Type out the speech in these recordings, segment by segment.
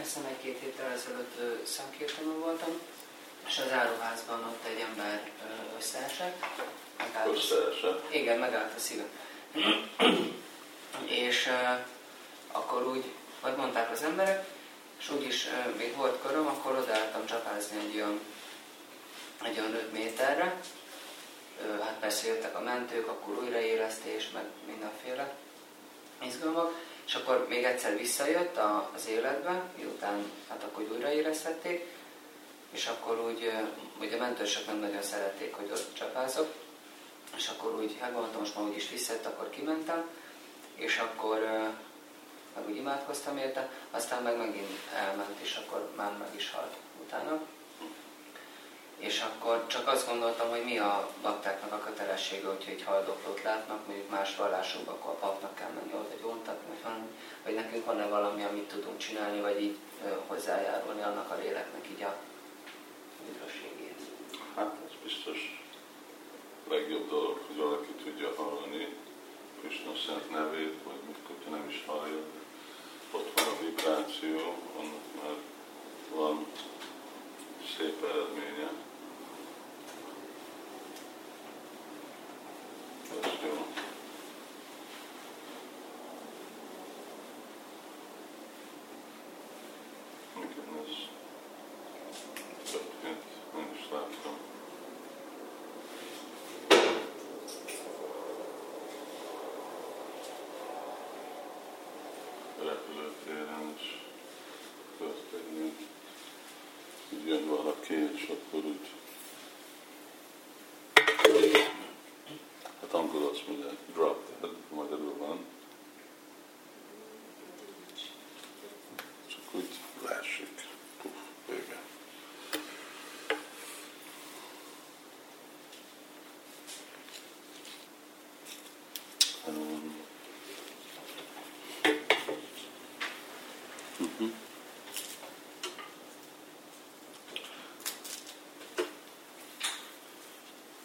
Eszem egy-két héttel ezelőtt szemkértanul voltam, és az áruházban ott egy ember összeesett. Összeesett? Igen, megállt a szíve. és uh, akkor úgy, hogy mondták az emberek, és úgyis uh, még volt köröm, akkor odaálltam csapázni egy olyan, egy olyan 5 méterre. Uh, hát persze jöttek a mentők, akkor újraélesztés, meg mindenféle izgalmak, és akkor még egyszer visszajött a, az életbe, miután hát akkor újraélesztették, és akkor úgy, ugye a mentősök nem nagyon szerették, hogy ott csapázok, és akkor úgy, hát gondoltam, most már úgyis visszajött, akkor kimentem, és akkor meg úgy imádkoztam érte, aztán meg megint elment, és akkor már meg is halt utána. És akkor csak azt gondoltam, hogy mi a baktáknak a kötelessége, hogyha egy haldoklót látnak, mondjuk más vallásokban, akkor a papnak kell menni oda gyóntatni, vagy, valami, vagy nekünk van-e valami, amit tudunk csinálni, vagy így ö, hozzájárulni annak a léleknek így a üdvösségét. Hát ez biztos legjobb dolog, hogy valaki tudja hallani Krishna szent nevét, vagy hogyha nem is hallja, ott van a vibráció, annak már van szép eredménye. Ez jó. Igen, ez történt, én is láttam. repülőtéren is történik. Így jön valaki, és akkor úgy hát angol azt mondja, drop dead, magyarul van. Csak úgy leesik. Puff, vége. Um, Mhm.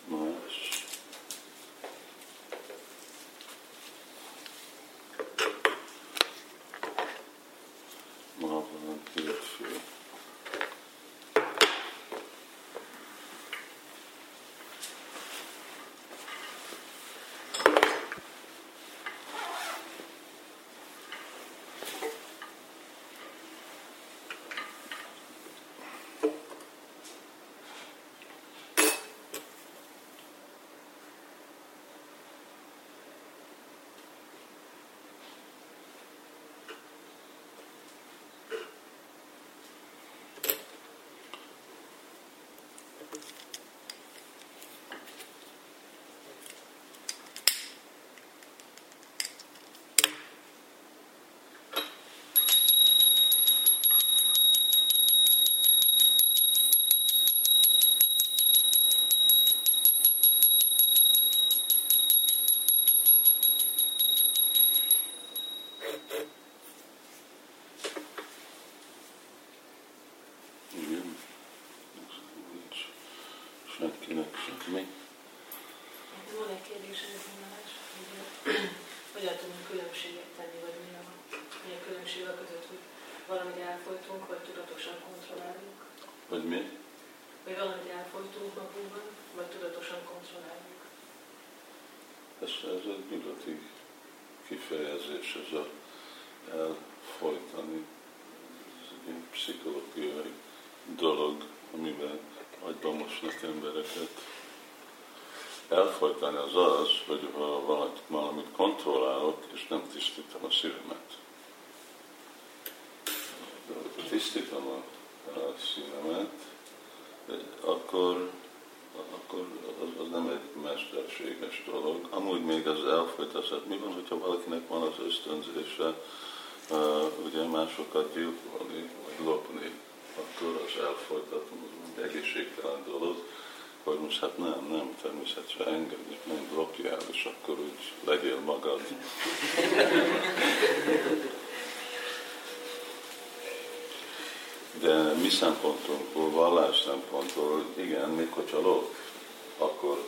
Más. Ma van hétfő. Igen. Nincs senkinek semmi. Van egy kérdés, hogy hogyan tudunk különbséget tenni, vagy mi a, mi a különbség a között, hogy valamit elfolytunk, vagy tudatosan kontrolláljuk. Vagy mi? Vagy valamit elfolytunk magunkban, vagy tudatosan kontrolláljuk. Ez, ez egy nyugati kifejezés, ez a elfolytani. Ez egy pszichológiai dolog, amiben agyba mosnak embereket. Elfolytani az az, hogy ha valamit, valamit kontrollálok, és nem tisztítom a szívemet. De tisztítom a, a szívemet, akkor, akkor az, az nem egy mesterséges dolog. Amúgy még az elfolytását, mi van, hogyha valakinek van az ösztönzése, ugye másokat gyilkolni, vagy lopni, akkor az egy egészségtelen dolog, hogy most hát nem, nem, természetesen engedj, nem lopjál, és akkor úgy legyél magad. De mi szempontunkból, vallás szempontból, igen, még hogyha lop, akkor,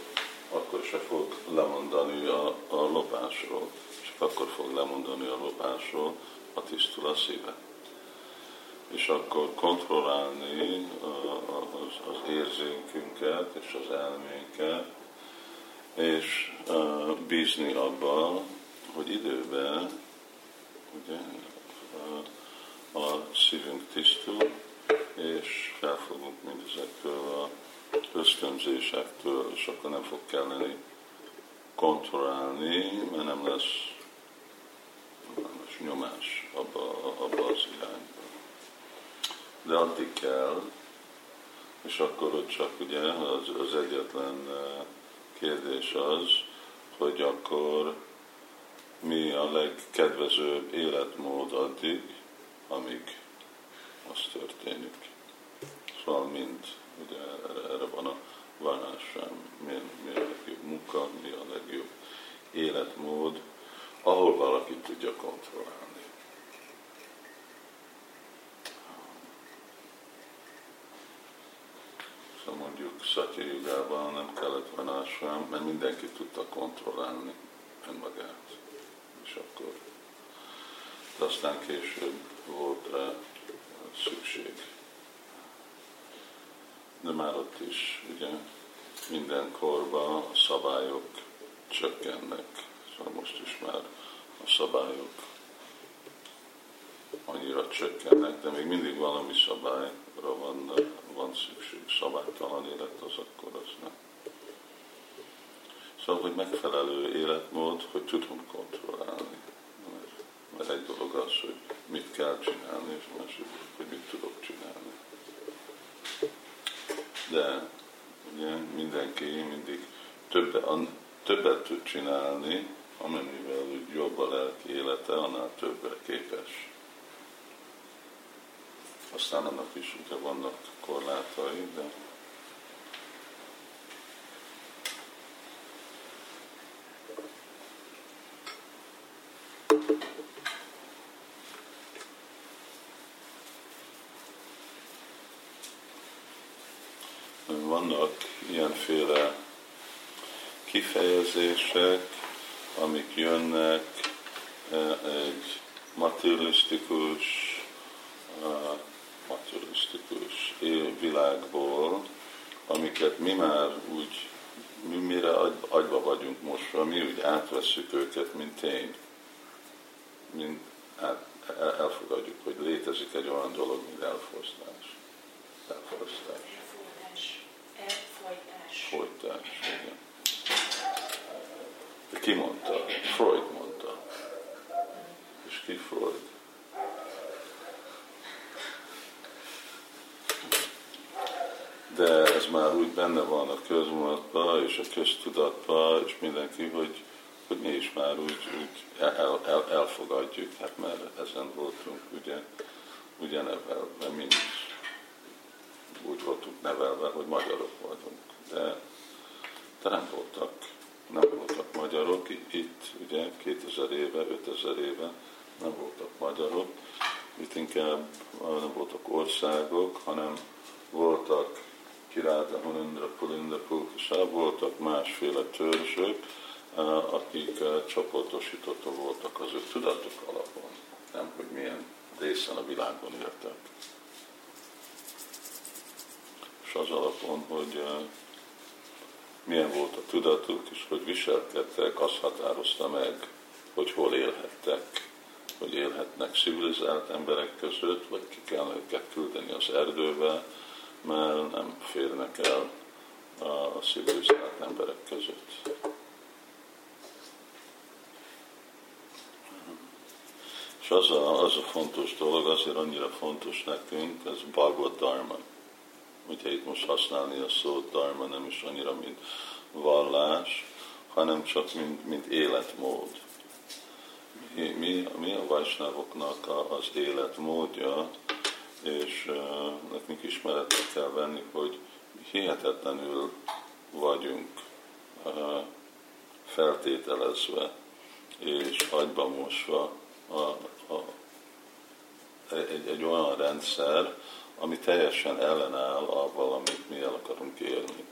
akkor se fog lemondani a, a lopásról, csak akkor fog lemondani a lopásról, a szíve. és akkor kontrollálni az, az érzékünket és az elménket, és bízni abban, hogy időben ugye, a szívünk tisztul, és felfogunk mindezektől a ösztönzésektől, és akkor nem fog kelleni kontrollálni, mert nem lesz, lesz nyomás abba, abba az irányba. De addig kell, és akkor ott csak ugye az, az egyetlen eh, kérdés az, hogy akkor mi a legkedvezőbb életmód addig, amíg az történik. Szóval mind, ugye erre van a varnásám, mi, mi a legjobb munka, mi a legjobb életmód, ahol valaki tudja kontrollálni. Szóval mondjuk Szatya nem kellett varnásám, mert mindenki tudta kontrollálni önmagát. És akkor de aztán később volt rá szükség. De már ott is ugye minden korban a szabályok csökkennek. Szóval most is már a szabályok annyira csökkennek, de még mindig valami szabályra van, van szükség. Szabálytalan élet az akkor az nem. Szóval, hogy megfelelő életmód, hogy tudom kontrollálni. Mert, mert egy dolog az, hogy mit kell csinálni, és másik, hogy mit tudok csinálni. De ugye mindenki mindig többet, többet tud csinálni, amennyivel jobb a lelki élete, annál többre képes. Aztán annak is ugye vannak korlátai, de vannak ilyenféle kifejezések, amik jönnek e, egy materialisztikus, e, materialisztikus világból, amiket mi már úgy, mi mire agyba vagyunk most, mi úgy átveszük őket, mint tény. Mint át, elfogadjuk, hogy létezik egy olyan dolog, mint elfosztás. Elfosztás. Elfolytás. Folytás, igen. De ki mondta? Freud mondta. És ki Freud? De ez már úgy benne van a közmondatban és a köztudatban, és mindenki, hogy, hogy mi is már úgy, úgy el, el, elfogadjuk, hát mert ezen voltunk ugye, ugye nevelve, mi is úgy voltunk nevelve, hogy magyarok vagyunk. De, de nem voltak nem voltak magyarok, itt ugye 2000 éve, 5000 éve nem voltak magyarok, itt inkább nem voltak országok, hanem voltak Kiráta, Hunindra, Pulindra, Pulkisá, voltak másféle törzsök, akik csoportosítottak voltak az ő tudatok alapon, nem hogy milyen részen a világon éltek. És az alapon, hogy milyen volt a tudatuk, és hogy viselkedtek, azt határozta meg, hogy hol élhettek, hogy élhetnek civilizált emberek között, vagy ki kell őket küldeni az erdőbe, mert nem férnek el a civilizált emberek között. És az a, az a fontos dolog, azért annyira fontos nekünk, ez Bhagavad Dharma hogyha itt most használni a szót dharma nem is annyira, mint vallás, hanem csak mint, mint életmód. Mi, mi, mi a vajsnávoknak az életmódja, és uh, nekünk ismeretet kell venni, hogy hihetetlenül vagyunk uh, feltételezve és agyba mosva a, a, egy, egy olyan rendszer, ami teljesen ellenáll avval, amit mi el akarunk élni.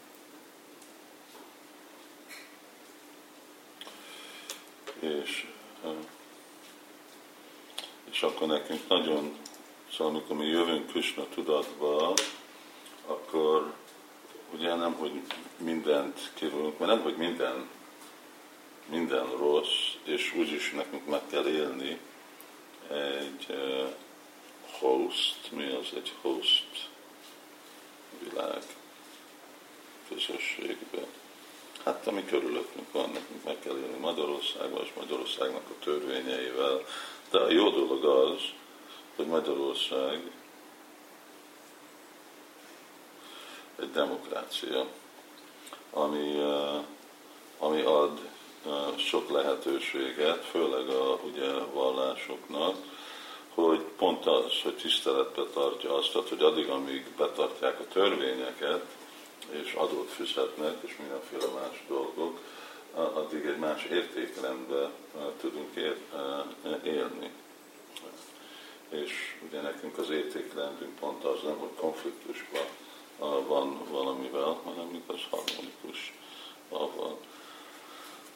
És, és akkor nekünk nagyon Szóval amikor mi jövünk Krishna tudatba, akkor ugye nem, hogy mindent kívülünk, mert nem, hogy minden, minden rossz, és úgyis nekünk meg kell élni egy uh, host, mi az egy host világ közösségbe. Hát ami körülöttünk van, nekünk meg kell élni Magyarországban, és Magyarországnak a törvényeivel. De a jó dolog az, hogy Magyarország egy demokrácia, ami, uh, ami ad uh, sok lehetőséget, főleg a ugye, vallásoknak, hogy pont az, hogy tiszteletbe tartja azt, hogy addig, amíg betartják a törvényeket, és adót fizetnek, és mindenféle más dolgok, addig egy más értékrendbe tudunk élni. És ugye nekünk az értékrendünk pont az nem, hogy konfliktusban van valamivel, hanem igaz harmonikus van.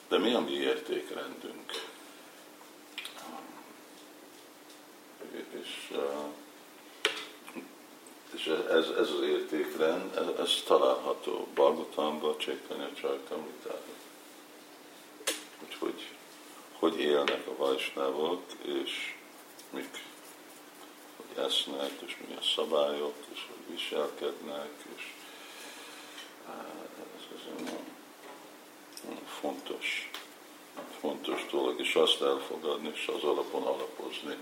De mi a mi értékrendünk? És, és ez, ez az értékrend, ez, található? Bhagavatamban, Csétanya Csajtamritában. Úgyhogy hogy élnek a vajsnávok, és mik, hogy esznek, és mi a szabályok, és hogy viselkednek, és ez, egy fontos, fontos dolog, és azt elfogadni, és az alapon alapozni.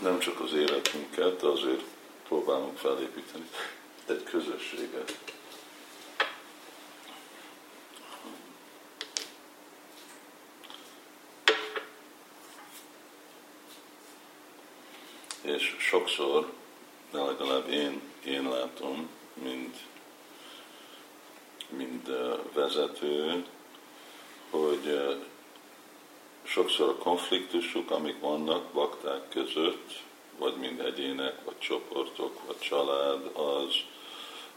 Nem csak az életünket, azért próbálunk felépíteni egy közösséget. És sokszor, de legalább én, én látom, mint, mint vezető, hogy sokszor a konfliktusok, amik vannak bakták között, vagy mind egyének, vagy csoportok, vagy család, az,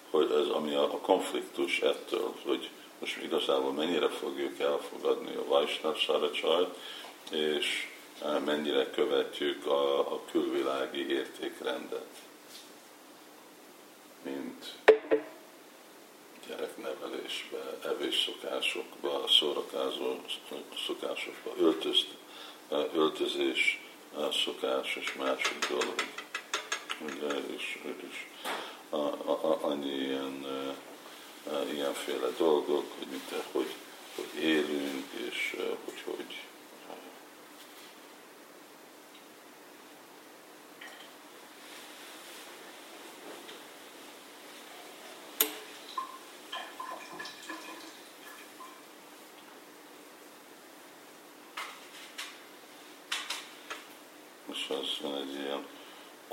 hogy ez ami a, a konfliktus ettől, hogy most igazából mennyire fogjuk elfogadni a Vajsnav Szaracsajt, és e, mennyire követjük a, a külvilági értékrendet, mint gyereknevelésbe, evésszokásokba, szórakozó szokásokba, öltöz, öltözés szokás és másik dolog. Ugye, és, és a, a, a, annyi ilyen, a, ilyenféle dolgok, hogy, mint, hogy, hogy élünk, és hogy, hogy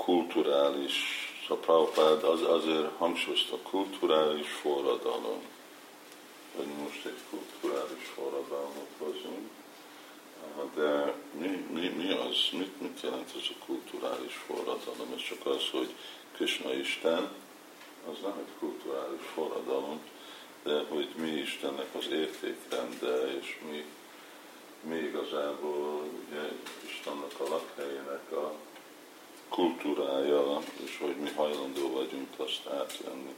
kulturális, a Prabhupád az, azért hangsúlyozta kulturális forradalom. Hogy most egy kulturális forradalmat hozunk. De mi, mi, mi az, mit, mit jelent ez a kulturális forradalom? Ez csak az, hogy Krishna Isten, az nem egy kulturális forradalom, de hogy mi Istennek az értékrende, és mi, mi igazából ugye, Istennek a lakhelyének a kultúrája, és hogy mi hajlandó vagyunk azt átvenni.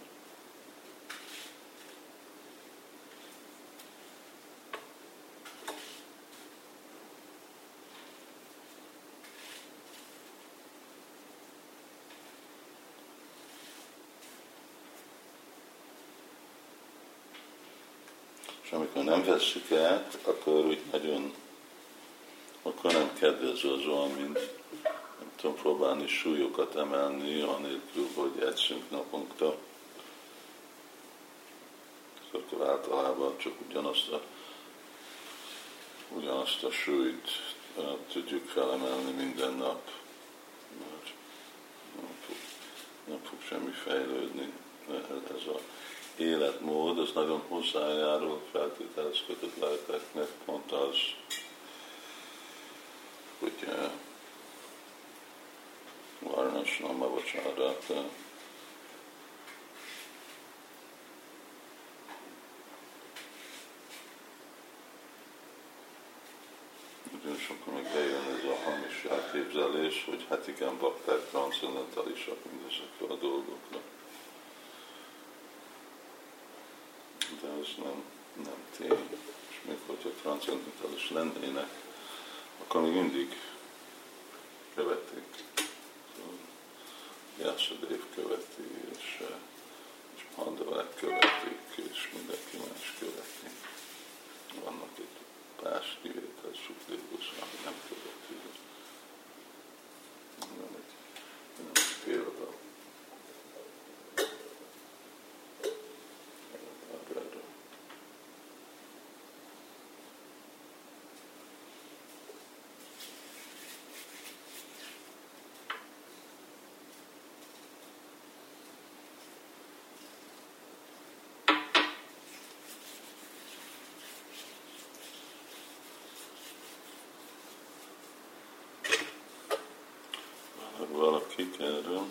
És amikor nem vesszük át, akkor úgy nagyon, akkor nem kedvező az olyan, mint tudom próbálni súlyokat emelni, anélkül, hogy egyszünk naponta. Akkor általában csak ugyanazt a, ugyanazt a súlyt tudjuk felemelni minden nap. Mert nem fog, nem fog semmi fejlődni. Ez a életmód, ez nagyon hozzájárul feltételezkötött lelkeknek, pont az, hogy Varnasnama, bocsánat. Nagyon sokan még bejön ez a hamisság elképzelés, hogy hát igen, bakták transzendentalisak mindezekre a dolgokra. De ez nem, nem tény. És még hogyha transzendentalis lennének, akkor még mindig követik. Jászadév követi, és, és Pandavák követik, és mindenki más követi. Vannak itt pás kivétel, Sukdév Goszvámi nem követi. Nem egy, nem egy példa. Erre. Van valakik erről?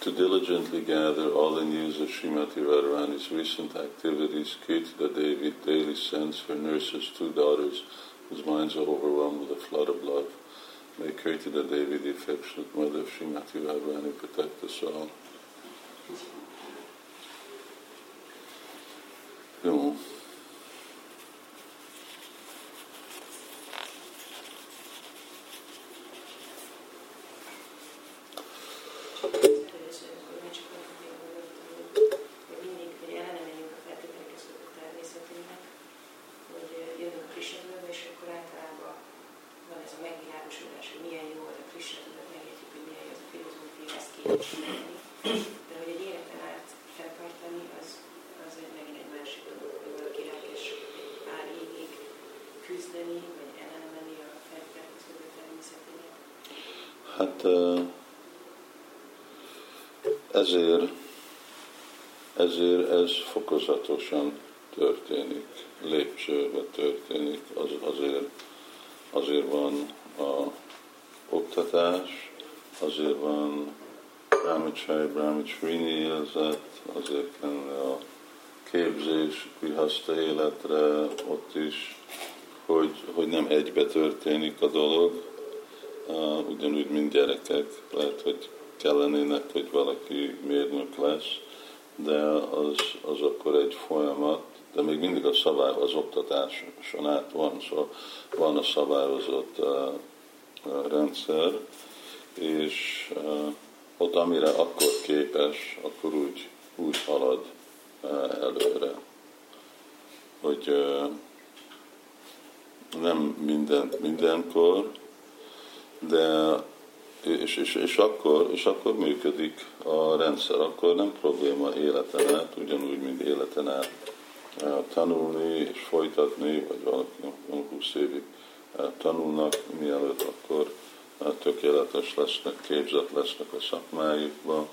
To diligently gather all the news of Srimati Radharani's recent activities, Kirtida Devi daily sends her nurses two daughters whose minds are overwhelmed with a flood of love. May Kirtida Devi, the affectionate mother of Srimati Radharani, protect us all. Jó. Ezért, ezért ez fokozatosan történik, lépcsőbe történik, az, azért, azért van a oktatás, azért van Brahmachari, Brahmachrini érzet, azért lenne a képzés Vihaszta életre ott is, hogy, hogy nem egybe történik a dolog, ugyanúgy, mint gyerekek, lehet, hogy kellenének, hogy valaki mérnök lesz, de az, az akkor egy folyamat, de még mindig a szabály az oktatáson át van, szóval van a szabályozott rendszer, és ott amire akkor képes, akkor úgy, úgy halad előre. Hogy nem mindent mindenkor, de és, és, és, akkor, és akkor működik a rendszer, akkor nem probléma életen át, ugyanúgy, mint életen át tanulni és folytatni, vagy valaki 20 évig tanulnak, mielőtt akkor tökéletes lesznek, képzett lesznek a szakmájukban,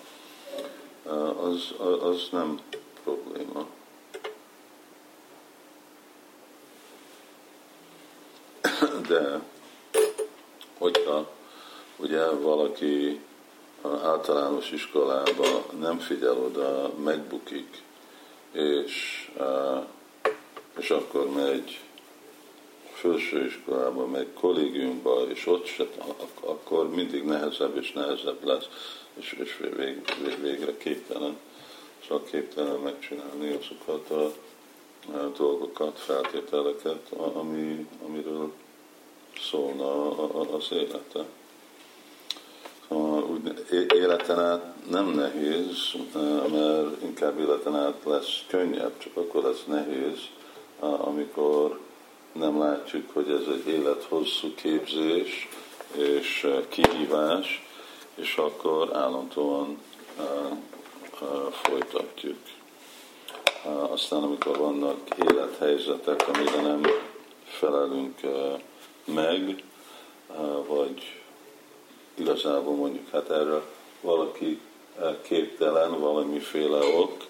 az, az nem probléma. De hogyha ugye valaki általános iskolában nem figyel oda, megbukik, és, és akkor megy felsőiskolába, megy kollégiumba, és ott se, akkor mindig nehezebb és nehezebb lesz, és, és vég, vég, végre képtelen, csak képtelen megcsinálni azokat a, a dolgokat, feltételeket, ami, amiről szólna az élete. Életen át nem nehéz, mert inkább életen át lesz könnyebb, csak akkor lesz nehéz, amikor nem látjuk, hogy ez egy élethosszú képzés és kihívás, és akkor állandóan folytatjuk. Aztán amikor vannak élethelyzetek, amire nem felelünk meg, vagy igazából mondjuk hát erre valaki képtelen, valamiféle ok,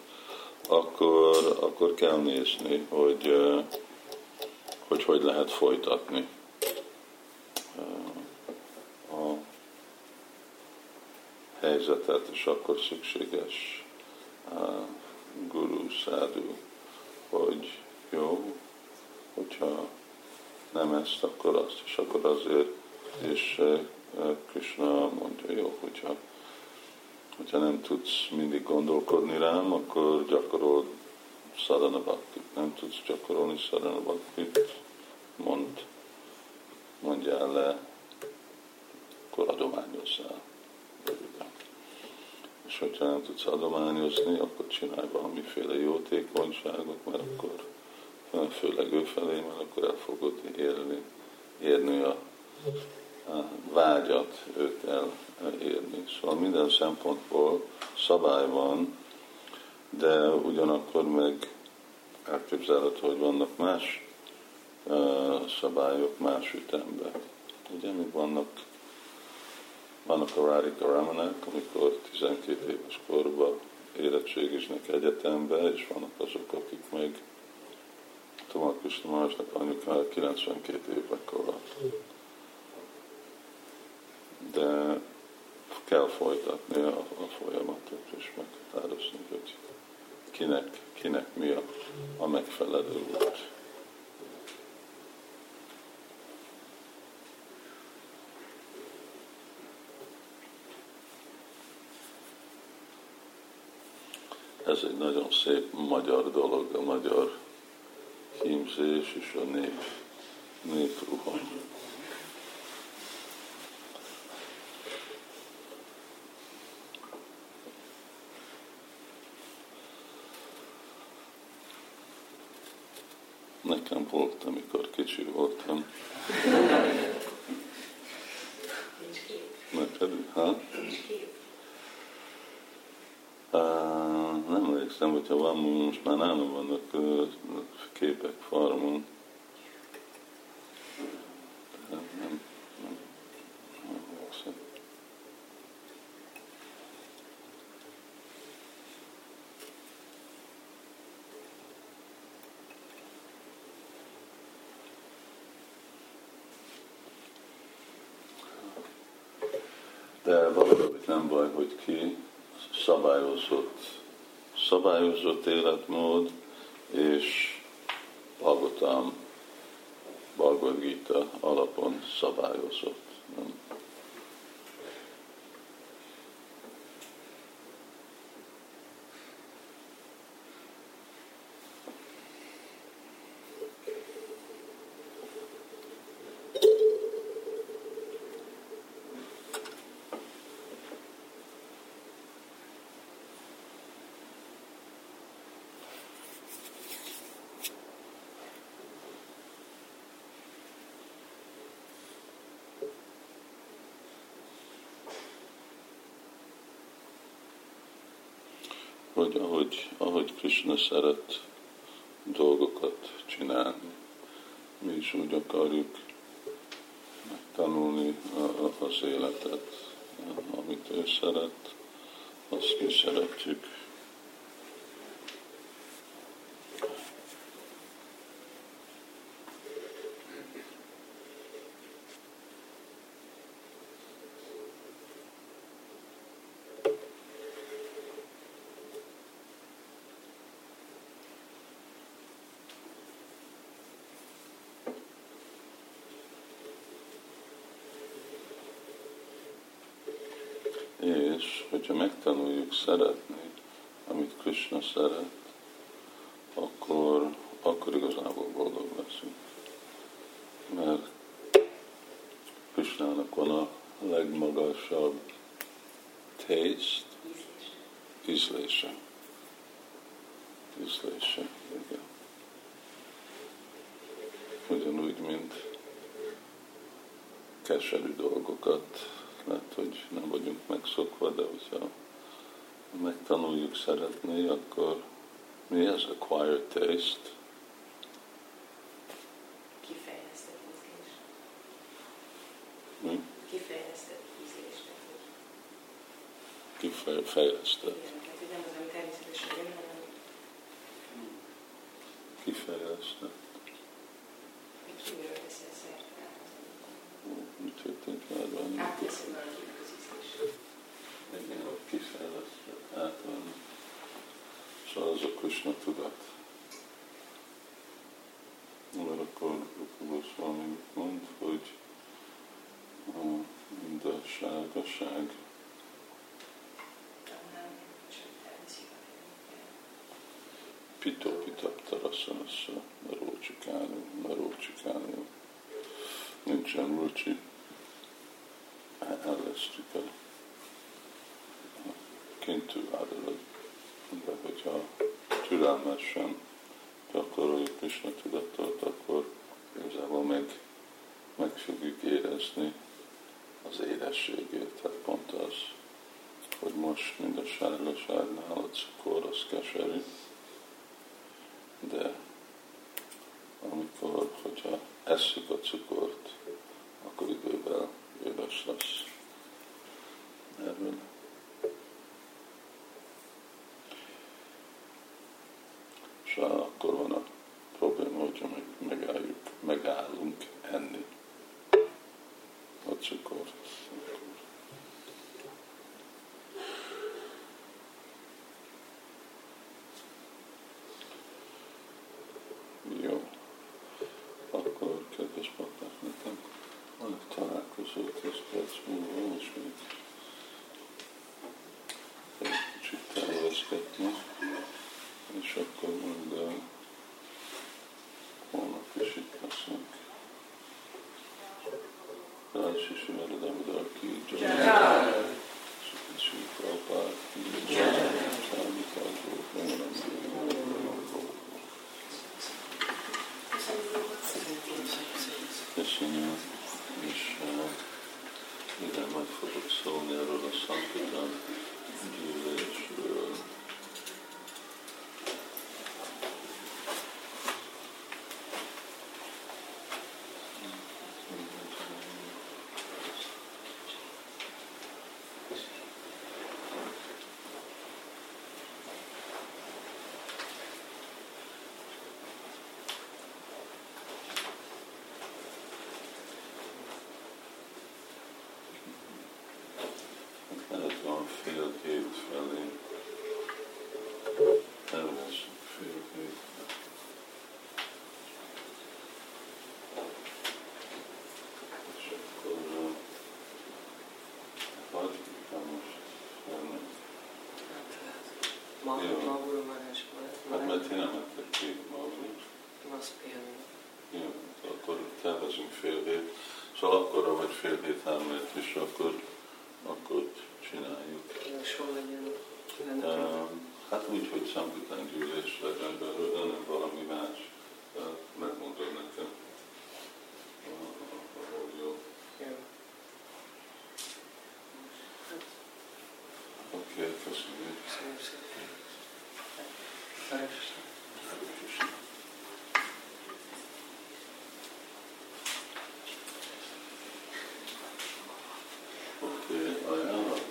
akkor, akkor kell nézni, hogy, hogy hogy lehet folytatni. A helyzetet, és akkor szükséges guru, szádu, hogy jó, hogyha nem ezt, akkor azt, és akkor azért, és Krishna mondja, jó, hogyha, hogyha nem tudsz mindig gondolkodni rám, akkor gyakorol szadana bhaktit. Nem tudsz gyakorolni szadana bhaktit, mond, mondjál le, akkor adományozzál. Röviden. És hogyha nem tudsz adományozni, akkor csinálj valamiféle jótékonyságot, mert akkor főleg ő felé, mert akkor el fogod érni, érni a vágyat őt elérni. Szóval minden szempontból szabály van, de ugyanakkor meg elképzelhető, hogy vannak más szabályok más ütemben. Ugye, még vannak, vannak a Radhika Ramanek, amikor 12 éves korban érettségiznek egyetembe, és vannak azok, akik meg Tomak Krishna Másnak anyukája 92 évek alatt de kell folytatni a, a folyamatot, és meghatározni, hogy kinek, kinek mi a, a megfelelő út. Ez egy nagyon szép magyar dolog, a magyar hímzés és a nép, népruha. Nekem volt, amikor kicsi voltam. Neked, ha? Uh, nem emlékszem, hogyha van, most már nálam vannak uh, képek farmon. De valahogy nem baj, hogy ki szabályozott, szabályozott életmód, és Bhagavatam, Bhagavad Gita alapon szabályozott. Nem? Hogy ahogy, ahogy Krishna szeret dolgokat csinálni, mi is úgy akarjuk tanulni az életet, amit ő szeret, azt mi szeretjük. És hogyha megtanuljuk szeretni, amit Krishna szeret, akkor, akkor igazából boldog leszünk. Mert Krishnának van a legmagasabb taste, ízlése igen. Ugyanúgy, mint keserű dolgokat lehet, hogy nem megszokva, de hogyha megtanuljuk szeretni, akkor mi ez a quiet taste? Kifejlesztett ízlés. Mi? Kifejlesztett ízlésnek. Kifejlesztett. Igen, tehát hogy nem az, ami természetesen jön, hanem Kifejlesztett. hogy kívülről teszel szert rá. Mi történt? Átveszi az ízlését. Igen, hogy kifejlesztett, átvenni. Szóval az a Krishna tudat. Mert akkor Rupa Goswami mond, hogy a, mind a sárgaság, Talán csak elviszi valakinek. pitó pitaptaraszanassa, narócsikálni, narócsikálni. Nincsen rucsi, elvesztjük el. Kintű áradat. De hogyha türelmesen gyakoroljuk Krishna tudatot, akkor igazából meg, meg fogjuk érezni az édességét. Tehát pont az, hogy most mind a sárgaságnál a cukor az keserű, de amikor, hogyha esszük a cukort, akkor idővel édes lesz. Erről. És akkor van a probléma, hogyha meg, megálljuk, megállunk enni a cukort. Jó. Akkor, kedves papák, nekem van egy találkozó 10 perc múlva, és még egy kicsit tervezgetni, és akkor uh, holnap is itt leszünk. Rajs is Veredem Darki, Jai, Sri Prabhupada, Jai, Sami Kazu, Venerem Köszönöm, és uh, igen, majd fogok szólni erről a Sankatán gyűlésről. Ez van fél hét felé. Elveszünk fél hétre. És akkor uh, vagy ha most felmegy. Ma, Jó. ma Guru Maharaj Hát mert ti nem ettek ki ma úgy. azt pihenni. Jó, akkor tervezünk fél hét. Szóval akkor, vagy fél hét elmegy, és akkor, akkor csináljuk. És hol legyen? Lenne hát úgy, hogy Sankután gyűlés legyen belőle, nem valami más. Megmondod nekem. Ah, Ahol jó. Oké, köszönjük. Köszönöm szépen. Oké, ajánlott.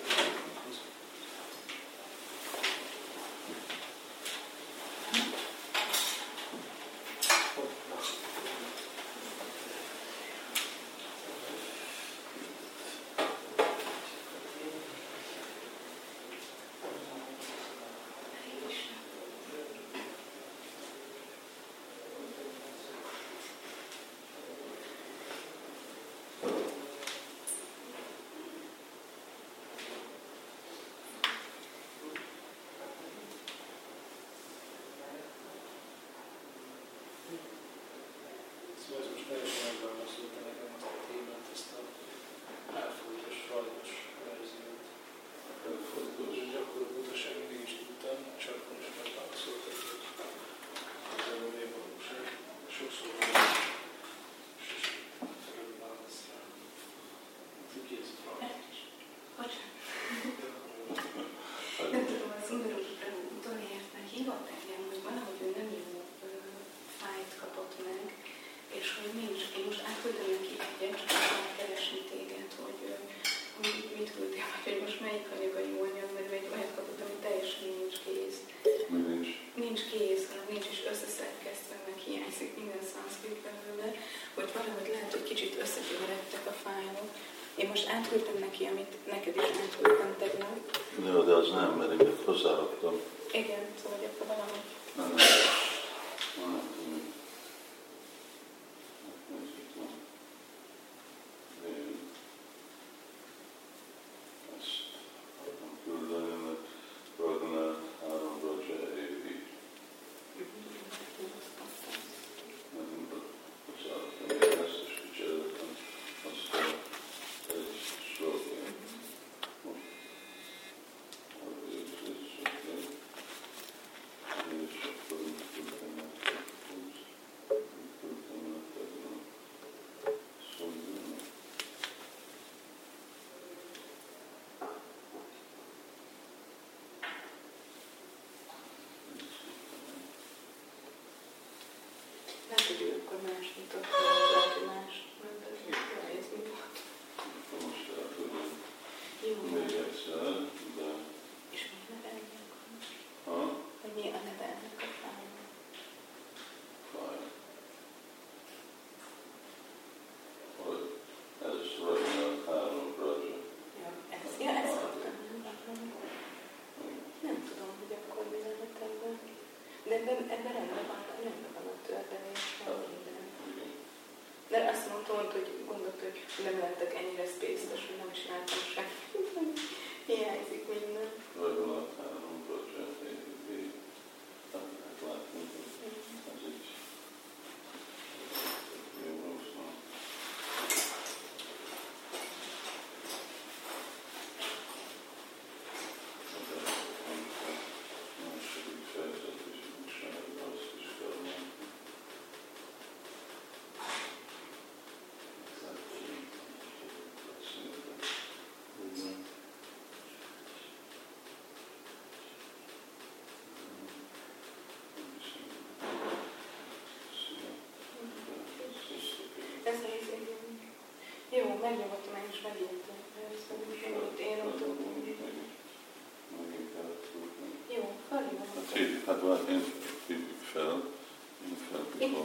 Szóval ez most teljesen megválaszolta nekem azt a témát, ezt a elfolytos, rajtos verziót. Elfolytos. És gyakorló butaság mindig is tudtam, csak most megválaszolta, hogy ez a mi valóság. Sokszor van, sose felül válasz rá. Ki ez a rajtos? Nem tudom, az Uber utolértnek hívott engem, hogy valahogy ő nem jó ö, fájt kapott meg, és hogy nincs. Én most átküldöm neki egyet, csak akkor keresni téged, hogy, ö, hogy mit küldtél, vagy hogy most melyik anyag a jó anyag, mert ő egy olyat kapott, ami teljesen nincs kész. Mi nincs? Nincs kész, hanem nincs is összeszerkesztve, meg hiányzik minden szanszkrit belőle, hogy valahogy lehet, hogy kicsit összekeveredtek a fájlok. Én most átküldtem neki, amit neked is átküldtem tegnap, Jó, de az nem, mert én hozzáraktam. igen, szóval akkor valahogy Nem, nem. Nem, nem. Nézzük meg. Én ezt akarom küldeni, mert Ragnar három Raja évi. Nem hozzáraktam, én ezt is kicseréltem. Aztán egy sor ilyen. Most, hogy ez, ez, ez, és akkor úgy küldtem nektek, úgy küldtem nektek, szóval lehet, hogy ő nyitott, lehet, hogy más. Nem tudom, ez mi volt. most elküldöm Jó, még egyszer, de és mi a neve ennek? ha Hogy mi a neve ennek a fájlnak? fáj, hogy ez Ragnar három Raja. Ja, ez, ja, ezt kaptam. nem? Tudom, hogy akkor mi lehet ebben. De ebben, ebben rendben van, rendben van a tördelés, van minden. De azt mondta, hogy gondolt, hogy nem lettek ennyire spészes, hogy nem csináltam semmit. Hiányzik minden. Ragnar három Raja évi. Hát lehet látni, hogy ez így jó rossz van. Második fejezet is újság, azt is kell látni. Az igen. Jó, megnyugodtam, én is én tudom. Jó, felhívom. Hát várj, én hívjuk fel, én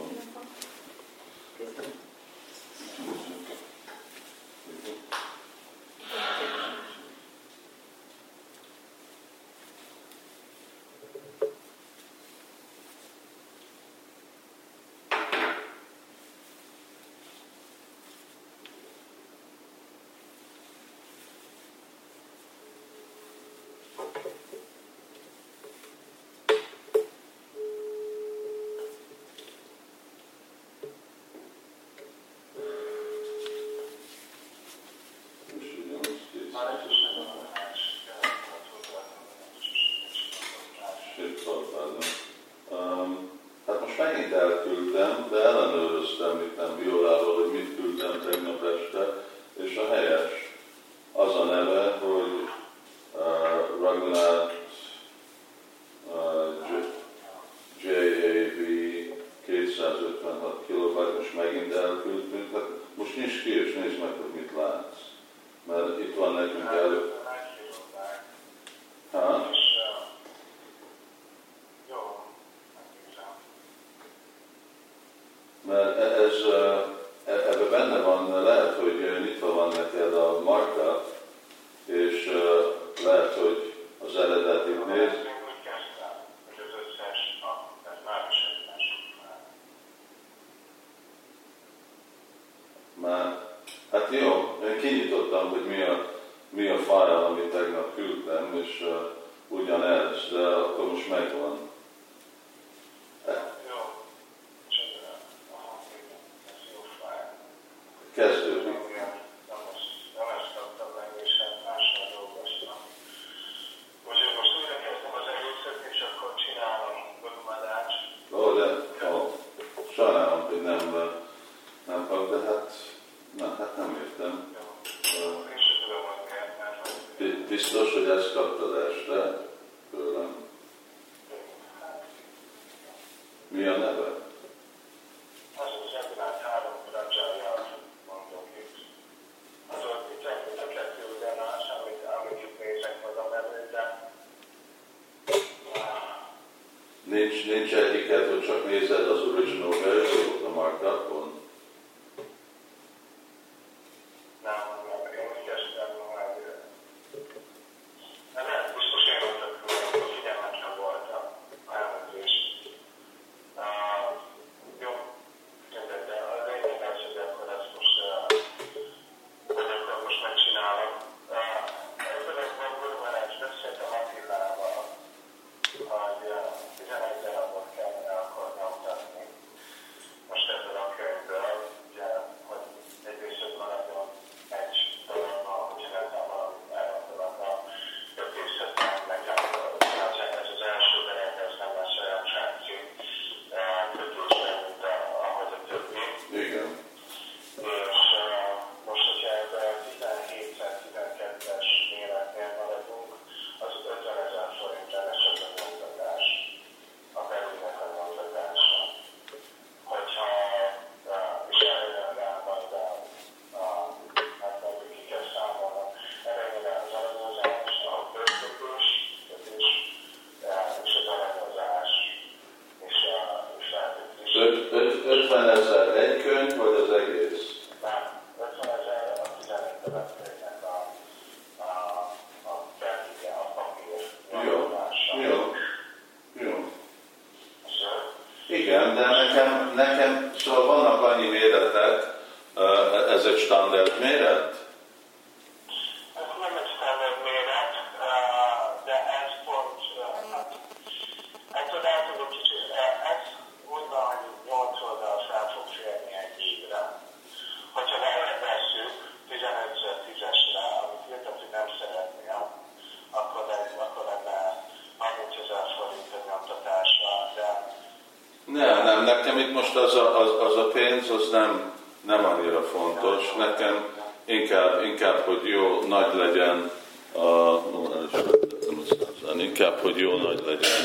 megint elküldtünk, hát most nincs ki és nézd meg, hogy mit látsz. Mert itt van nekünk elő. Hát?